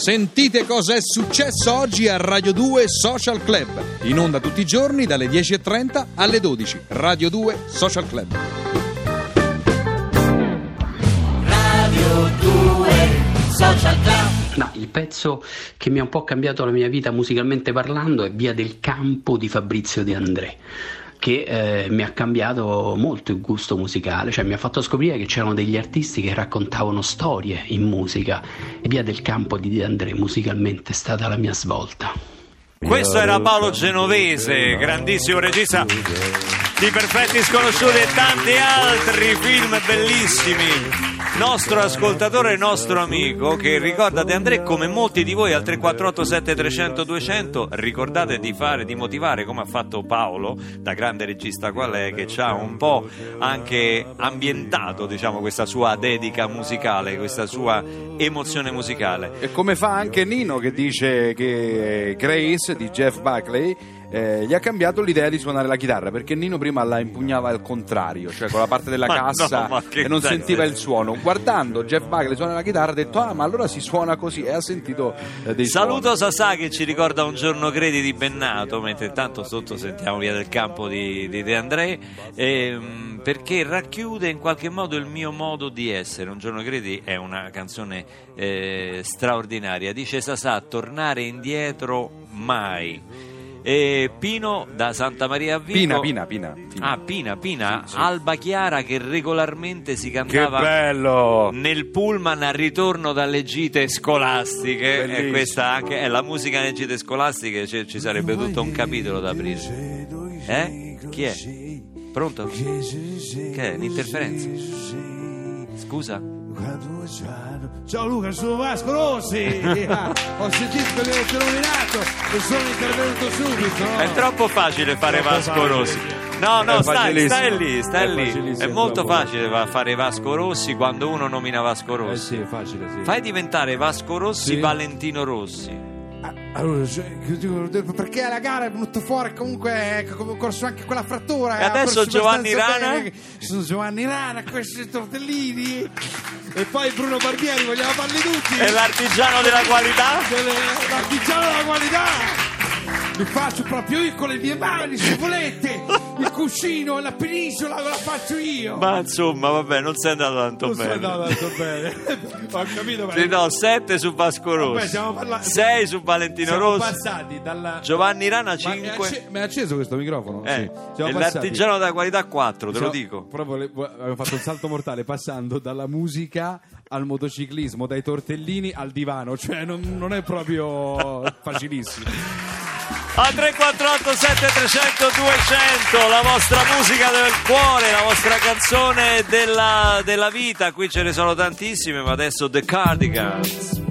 Sentite cosa è successo oggi a Radio 2 Social Club. In onda tutti i giorni dalle 10.30 alle 12. Radio 2 Social Club. Radio 2 Social Club. No, il pezzo che mi ha un po' cambiato la mia vita musicalmente parlando è Via del Campo di Fabrizio De André che eh, mi ha cambiato molto il gusto musicale, cioè mi ha fatto scoprire che c'erano degli artisti che raccontavano storie in musica e Via del Campo di De musicalmente è stata la mia svolta. Questo era Paolo Genovese, grandissimo regista di Perfetti Sconosciuti e tanti altri film bellissimi. Nostro ascoltatore nostro amico che ricorda De André come molti di voi al 3487 300 200 ricordate di fare, di motivare come ha fatto Paolo, da grande regista qual è, che ci ha un po' anche ambientato diciamo questa sua dedica musicale, questa sua emozione musicale. E come fa anche Nino che dice che Grace di Jeff Buckley eh, gli ha cambiato l'idea di suonare la chitarra perché Nino prima la impugnava al contrario, cioè con la parte della cassa no, e non sentiva il suono. Guardando Jeff Buckley suonare la chitarra ha detto ah ma allora si suona così e ha sentito eh, dei Saluto suoni. Sasà che ci ricorda un giorno credi di Bennato, mentre intanto sotto sentiamo via del campo di, di De André, ehm, perché racchiude in qualche modo il mio modo di essere. Un giorno credi è una canzone eh, straordinaria. Dice Sasà, tornare indietro mai. E Pino da Santa Maria a Vico. Pina, Pina, Pina. Pina. Ah, Pina, Pina, Sì, sì. Alba Chiara che regolarmente si Che cantava bello! nel pullman al ritorno dalle gite scolastiche e Bellissimo. questa anche è la musica nelle gite scolastiche ci, ci sarebbe tutto un capitolo da aprire eh? chi è? pronto? che è? un'interferenza? scusa? Ciao Luca, sono Vasco Rossi. Ho sentito che avete nominato e sono intervenuto subito. no? è troppo facile fare Troppo Vasco facile. Rossi no no stai, stai lì stai È lì è molto facile fare Vasco Rossi quando uno nomina Vasco Eh Rossi sì, è facile, sì. fai diventare Vasco Rossi Sì. Valentino Rossi Ah, Allora, cioè, perché la gara è venuta fuori comunque come corso anche quella frattura. E ha adesso Giovanni Rana? bene. Sono Giovanni Rana, questi tortellini. E poi Bruno Barbieri, vogliamo farli tutti? è l'artigiano della qualità? L'artigiano della qualità! Mi faccio proprio io con le mie mani, se volete! Il cuscino e la penisola ve la faccio io! ma insomma vabbè non sei andato tanto non bene sono andato tanto bene. Ho capito, ma Ti do 7 su Vasco Rossi, stiamo parlando- 6 su Valentino siamo Rossi, passati dalla. Giovanni Rana Ma è 5. acce- Ma è acceso questo microfono? Eh, Sì. e l'artigiano della qualità 4, te lo siamo- dico. Proprio le- abbiamo fatto un salto mortale passando dalla musica al motociclismo, dai tortellini al divano, cioè non, non è proprio facilissimo. A 348 7300 200 la vostra musica del cuore, la vostra canzone della, della vita. Qui ce ne sono tantissime, ma adesso The Cardigans.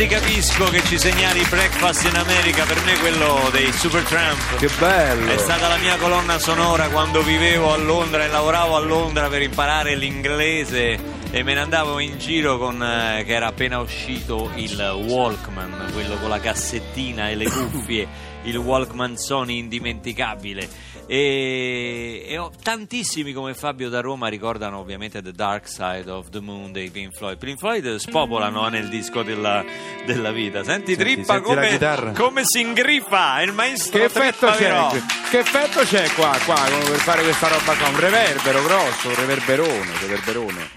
Ti capisco che ci segnali Breakfast in America, per me quello dei Supertramp. Che bello! È stata la mia colonna sonora quando vivevo a Londra e lavoravo a Londra per imparare l'inglese e me ne andavo in giro con eh, che era appena uscito il Walkman, quello con la cassettina e le cuffie, il Walkman Sony indimenticabile. E, e ho- tantissimi come Fabio da Roma ricordano ovviamente The Dark Side of the Moon dei Pink Floyd. Pink Floyd spopolano nel disco della, della vita. Senti, Senti, Trippa senti come, come si ingriffa, il maestro Che effetto c'è? Virò. Che effetto c'è qua, qua come per fare questa roba qua? Un reverbero grosso, un reverberone, reverberone.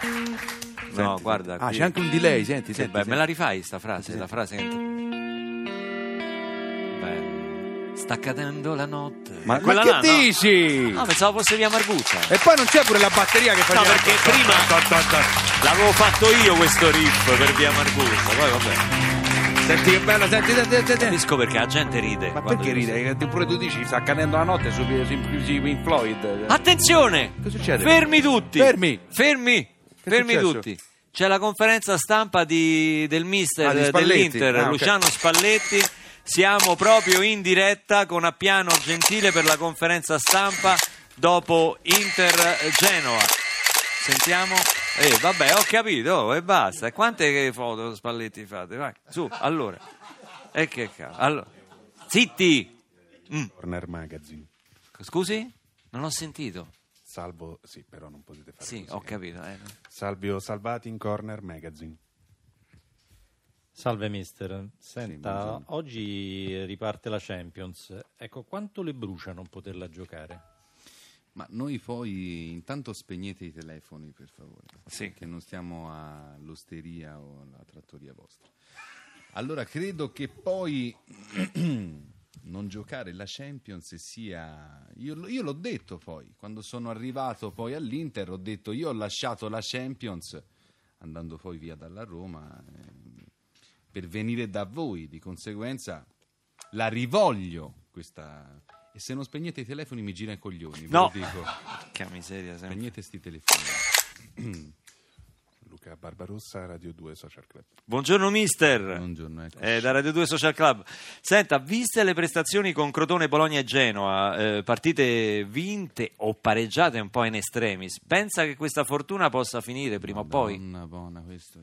No, Senti. guarda. Ah, qui- c'è anche un delay, senti, senti. beh, senti. me la rifai sta frase? La frase sta cadendo la notte. Ma, Quella ma che là, no? dici? No, pensavo fosse via Marguzza. E poi non c'è pure la batteria che fa No, perché prima l'avevo fatto io questo riff per via Marguzza. Poi vabbè. Senti che bello, senti, senti, senti, senti. Capisco perché la gente ride. Ma perché ride? Che Pure tu dici, sta accadendo la notte su, su, su Pink Floyd. Attenzione! Che succede? Fermi tutti! Fermi! Fermi! Che Fermi tutti! C'è la conferenza stampa di- del mister Ah, dell'Inter, Ah, ok. Luciano Spalletti. Siamo proprio in diretta con Appiano Gentile per la conferenza stampa dopo Inter Genoa. Sentiamo. Eh, vabbè, ho capito, oh, e basta. Quante foto Spalletti fate? Vai, su, allora. E che cavolo. Allora. Zitti! Mm, Corner Magazine. Scusi? Non ho sentito. Salvo, sì, però non potete fare Sì, così. ho capito. eh. Salvio Salvati in Corner Magazine. Salve mister, senta, buongiorno. oggi riparte la Champions, ecco quanto le brucia non poterla giocare? Ma noi poi intanto spegnete i telefoni per favore, Sì. che non stiamo all'osteria o alla trattoria vostra. Allora credo che poi non giocare la Champions sia... Io, io l'ho detto poi, quando sono arrivato poi all'Inter, ho detto io ho lasciato la Champions, andando poi via dalla Roma, eh, per venire da voi, di conseguenza la rivoglio questa... E se non spegnete i telefoni mi gira i coglioni, ve No. lo dico. Che miseria sempre. Spegnete sti telefoni. Luca Barbarossa, Radio 2 Social Club. Buongiorno mister. Buongiorno, ecco. Eh, da Radio 2 Social Club. Senta, viste le prestazioni con Crotone, Bologna e Genoa, eh, partite vinte o pareggiate un po' in extremis, pensa che questa fortuna possa finire prima o poi? Madonna buona, questo.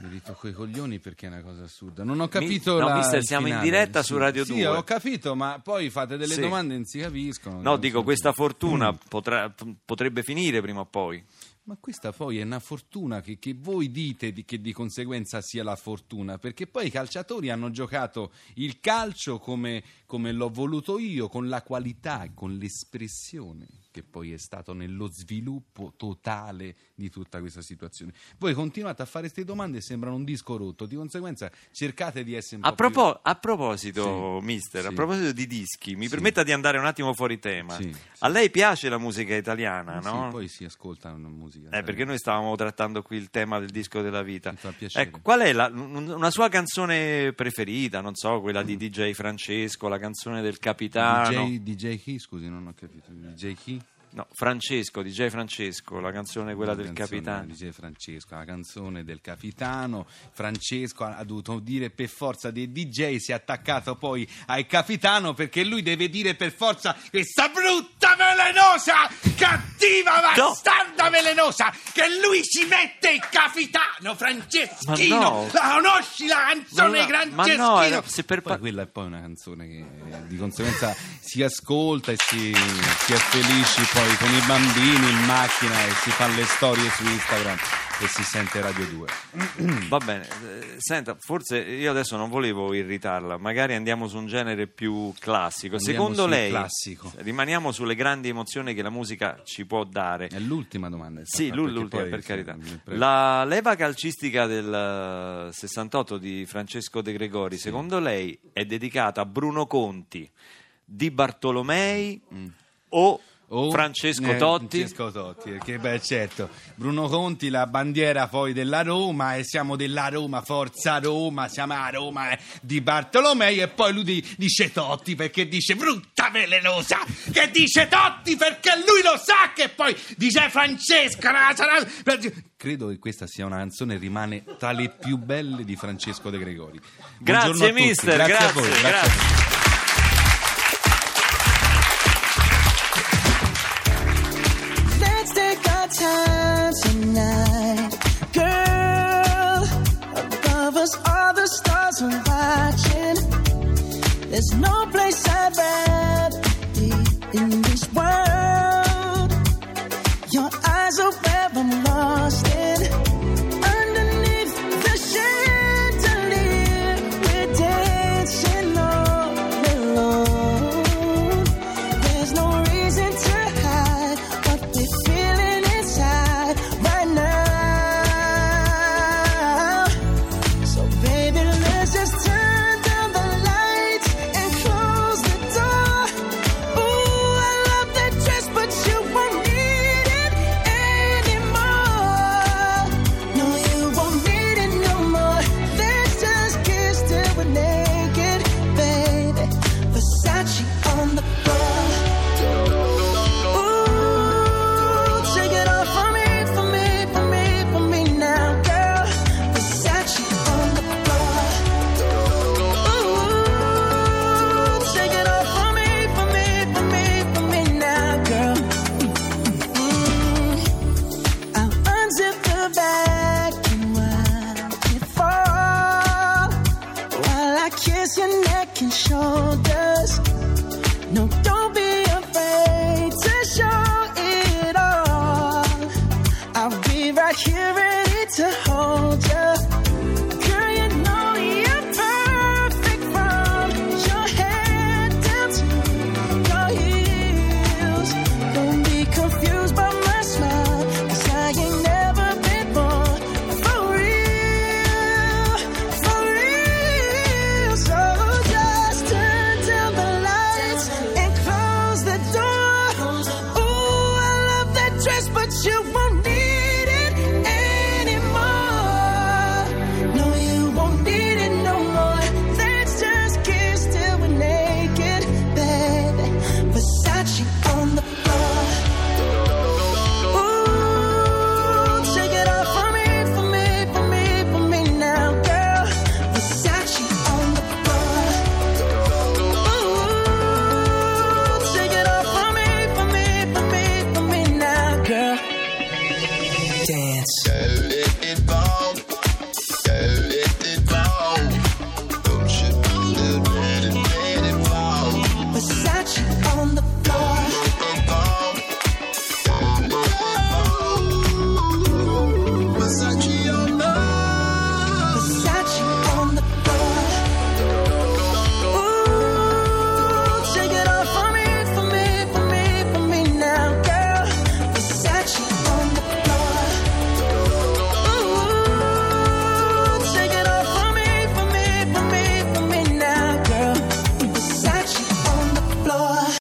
Mi ritocco i coglioni perché è una cosa assurda. Non ho capito no, la, mister, siamo in finale. diretta Sì, su Radio Sì, 2. ho capito, ma poi fate delle Sì. domande e non si capiscono. No, dico, so- questa fortuna Mm. potrà- potrebbe finire prima o poi. Ma questa poi è una fortuna che, che voi dite di, che di conseguenza sia la fortuna, perché poi i calciatori hanno giocato il calcio come, come l'ho voluto io, con la qualità, con l'espressione che poi è stato nello sviluppo totale di tutta questa situazione. Voi continuate a fare queste domande e sembrano un disco rotto, di conseguenza cercate di essere un A, po' più- propo- a proposito, Sì, mister, a sì. proposito di dischi, mi Sì. permetta di andare un attimo fuori tema. A lei piace la musica italiana, Sì, no? poi si ascolta una musica. Eh, perché noi stavamo trattando qui il tema del disco della vita. Ecco, qual è la- un- una sua canzone preferita? Non so, quella di DJ Francesco, la canzone del capitano. DJ, DJ chi? Scusi, non ho capito. DJ chi? No, Francesco, DJ Francesco, la canzone quella La del canzone capitano. Dice Francesco, la canzone del capitano. Francesco ha dovuto dire per forza dei DJ, si è attaccato poi al capitano perché lui deve dire per forza questa brutta velenosa, cattiva bastarda velenosa, che lui si mette il capitano Franceschino. No. La conosci la canzone Ma no, ma Franceschino? no, era- se per Poi quella è poi una canzone che eh, di conseguenza si ascolta e si, si è felici poi con i bambini in macchina e si fanno le storie su Instagram e si sente Radio 2. Va bene, eh, senta, forse io adesso non volevo irritarla, magari andiamo su un genere più classico. Andiamo Secondo lei, classico. rimaniamo sulle grandi emozioni che la musica ci può dare. È l'ultima domanda. Sì, l'ultima, per carità. La leva calcistica del eh, 68 di Francesco De Gregori, secondo lei è dedicata a Bruno Conti, Di Bartolomei o, O- Francesco eh, Totti? Francesco Totti, perché beh certo, Bruno Conti la bandiera poi della Roma e siamo della Roma, forza Roma, siamo a Roma eh, di Bartolomei e poi lui di- dice Totti perché dice brutta velenosa, che dice Totti perché lui lo sa che poi dice sarà- credo che questa sia una canzone rimane tra le più belle di Francesco De Gregori. Buongiorno Grazie mister, grazie, grazie, a voi, grazie. grazie. Shoulder. shoulders.